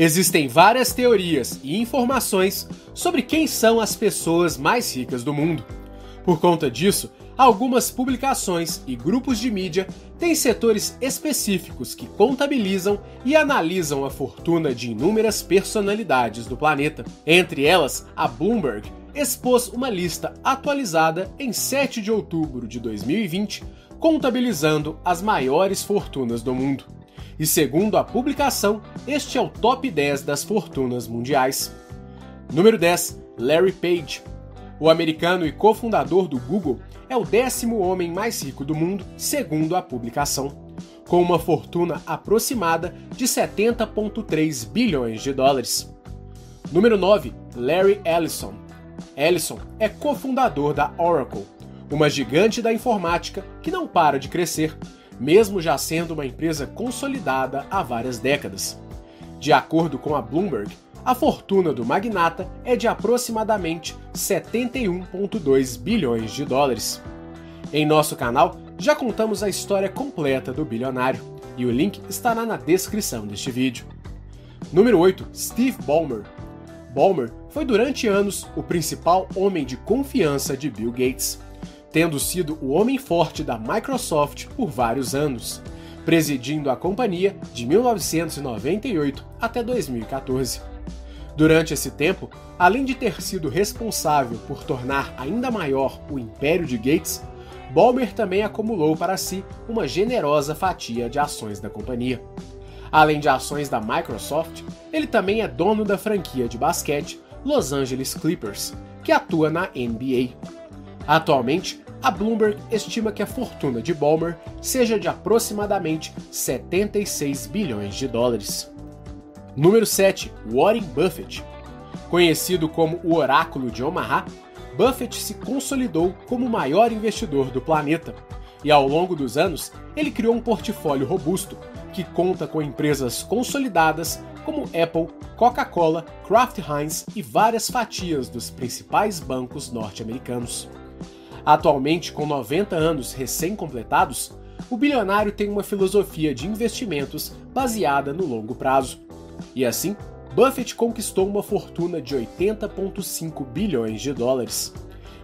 Existem várias teorias e informações sobre quem são as pessoas mais ricas do mundo. Por conta disso, algumas publicações e grupos de mídia têm setores específicos que contabilizam e analisam a fortuna de inúmeras personalidades do planeta. Entre elas, a Bloomberg expôs uma lista atualizada em 7 de outubro de 2020, contabilizando as maiores fortunas do mundo e segundo a publicação, este é o top 10 das fortunas mundiais. Número 10, Larry Page. O americano e cofundador do Google é o décimo homem mais rico do mundo, segundo a publicação, com uma fortuna aproximada de 70,3 bilhões de dólares. Número 9, Larry Ellison. Ellison é cofundador da Oracle, uma gigante da informática que não para de crescer mesmo já sendo uma empresa consolidada há várias décadas. De acordo com a Bloomberg, a fortuna do magnata é de aproximadamente 71,2 bilhões de dólares. Em nosso canal, já contamos a história completa do bilionário, e o link estará na descrição deste vídeo. Número 8. Steve Ballmer. Ballmer foi durante anos o principal homem de confiança de Bill Gates tendo sido o homem forte da Microsoft por vários anos, presidindo a companhia de 1998 até 2014. Durante esse tempo, além de ter sido responsável por tornar ainda maior o império de Gates, Ballmer também acumulou para si uma generosa fatia de ações da companhia. Além de ações da Microsoft, ele também é dono da franquia de basquete Los Angeles Clippers, que atua na NBA. Atualmente, a Bloomberg estima que a fortuna de Ballmer seja de aproximadamente 76 bilhões de dólares. Número 7. Warren Buffett. Conhecido como o Oráculo de Omaha, Buffett se consolidou como o maior investidor do planeta, e ao longo dos anos ele criou um portfólio robusto que conta com empresas consolidadas como Apple, Coca-Cola, Kraft Heinz e várias fatias dos principais bancos norte-americanos. Atualmente, com 90 anos recém-completados, o bilionário tem uma filosofia de investimentos baseada no longo prazo. E assim, Buffett conquistou uma fortuna de 80,5 bilhões de dólares.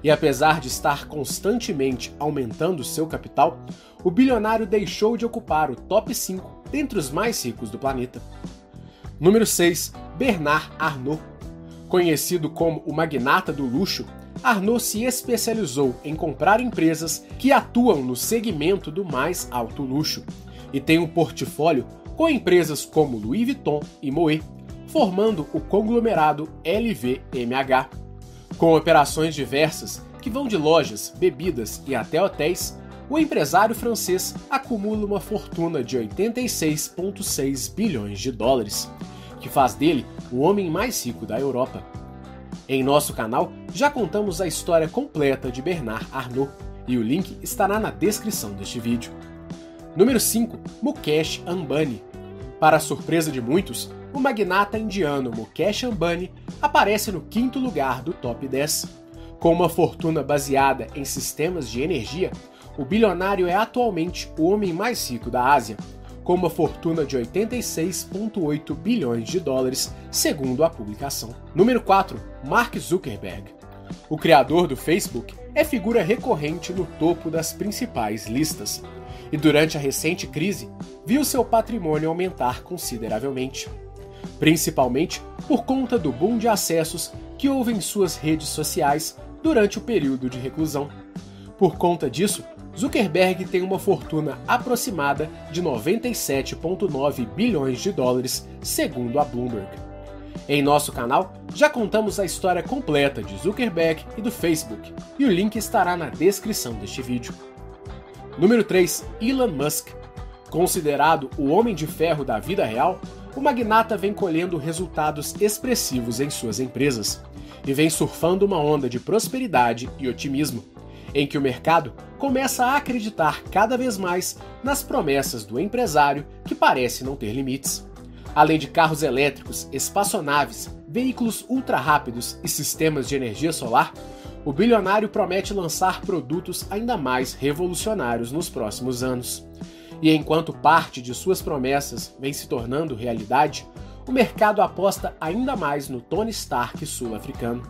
E apesar de estar constantemente aumentando seu capital, o bilionário deixou de ocupar o top 5 dentre os mais ricos do planeta. Número 6. Bernard Arnault. Conhecido como o magnata do luxo, Arnaud se especializou em comprar empresas que atuam no segmento do mais alto luxo e tem um portfólio com empresas como Louis Vuitton e Moët, formando o conglomerado LVMH. Com operações diversas que vão de lojas, bebidas e até hotéis, o empresário francês acumula uma fortuna de 86,6 bilhões de dólares, que faz dele o homem mais rico da Europa. Em nosso canal já contamos a história completa de Bernard Arnault e o link estará na descrição deste vídeo. Número 5. Mukesh Ambani. Para a surpresa de muitos, o magnata indiano Mukesh Ambani aparece no quinto lugar do top 10. Com uma fortuna baseada em sistemas de energia, o bilionário é atualmente o homem mais rico da Ásia, com uma fortuna de 86,8 bilhões de dólares, segundo a publicação. Número 4. Mark Zuckerberg. O criador do Facebook é figura recorrente no topo das principais listas, e durante a recente crise, viu seu patrimônio aumentar consideravelmente, principalmente por conta do boom de acessos que houve em suas redes sociais durante o período de reclusão. Por conta disso, Zuckerberg tem uma fortuna aproximada de 97,9 bilhões de dólares, segundo a Bloomberg. Em nosso canal, já contamos a história completa de Zuckerberg e do Facebook, e o link estará na descrição deste vídeo. Número 3. Elon Musk. Considerado o homem de ferro da vida real, o magnata vem colhendo resultados expressivos em suas empresas e vem surfando uma onda de prosperidade e otimismo em que o mercado começa a acreditar cada vez mais nas promessas do empresário que parece não ter limites. Além de carros elétricos, espaçonaves, veículos ultra rápidos e sistemas de energia solar, o bilionário promete lançar produtos ainda mais revolucionários nos próximos anos. E enquanto parte de suas promessas vem se tornando realidade, o mercado aposta ainda mais no Tony Stark sul-africano.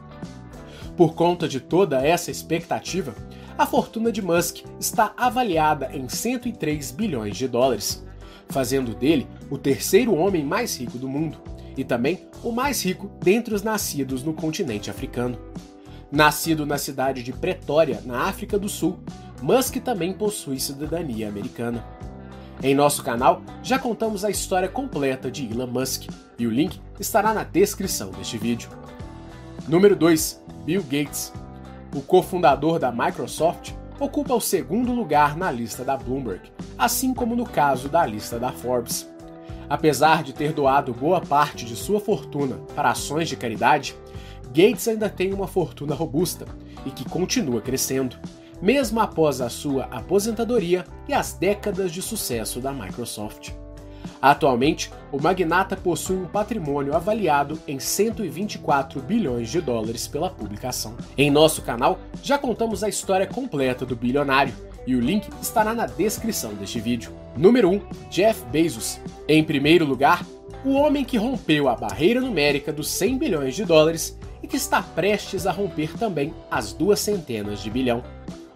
Por conta de toda essa expectativa, a fortuna de Musk está avaliada em 103 bilhões de dólares, fazendo dele o terceiro homem mais rico do mundo e também o mais rico dentre os nascidos no continente africano. Nascido na cidade de Pretória, na África do Sul, Musk também possui cidadania americana. Em nosso canal já contamos a história completa de Elon Musk e o link estará na descrição deste vídeo. Número 2. Bill Gates. O cofundador da Microsoft ocupa o segundo lugar na lista da Bloomberg, assim como no caso da lista da Forbes. Apesar de ter doado boa parte de sua fortuna para ações de caridade, Gates ainda tem uma fortuna robusta e que continua crescendo, mesmo após a sua aposentadoria e as décadas de sucesso da Microsoft. Atualmente, o magnata possui um patrimônio avaliado em 124 bilhões de dólares pela publicação. Em nosso canal, já contamos a história completa do bilionário e o link estará na descrição deste vídeo. Número 1. Jeff Bezos. Em primeiro lugar, o homem que rompeu a barreira numérica dos 100 bilhões de dólares e que está prestes a romper também as duas centenas de bilhão.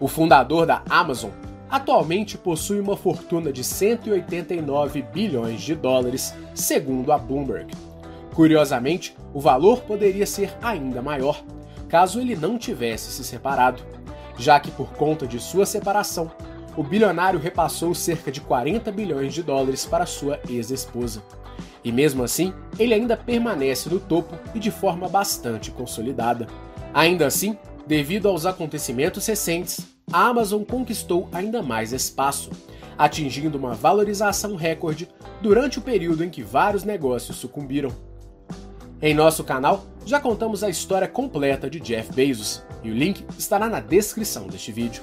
O fundador da Amazon atualmente possui uma fortuna de 189 bilhões de dólares, segundo a Bloomberg. Curiosamente, o valor poderia ser ainda maior, caso ele não tivesse se separado, já que por conta de sua separação, o bilionário repassou cerca de 40 bilhões de dólares para sua ex-esposa. E mesmo assim, ele ainda permanece no topo e de forma bastante consolidada. Ainda assim, devido aos acontecimentos recentes, a Amazon conquistou ainda mais espaço, atingindo uma valorização recorde durante o período em que vários negócios sucumbiram. Em nosso canal, já contamos a história completa de Jeff Bezos e o link estará na descrição deste vídeo.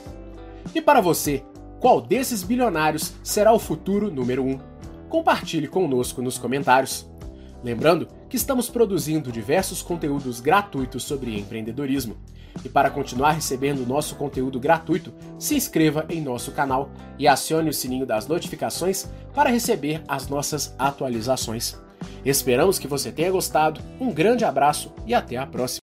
E para você, qual desses bilionários será o futuro número 1? Um? Compartilhe conosco nos comentários. Lembrando que estamos produzindo diversos conteúdos gratuitos sobre empreendedorismo. E para continuar recebendo nosso conteúdo gratuito, se inscreva em nosso canal e acione o sininho das notificações para receber as nossas atualizações. Esperamos que você tenha gostado, um grande abraço e até a próxima!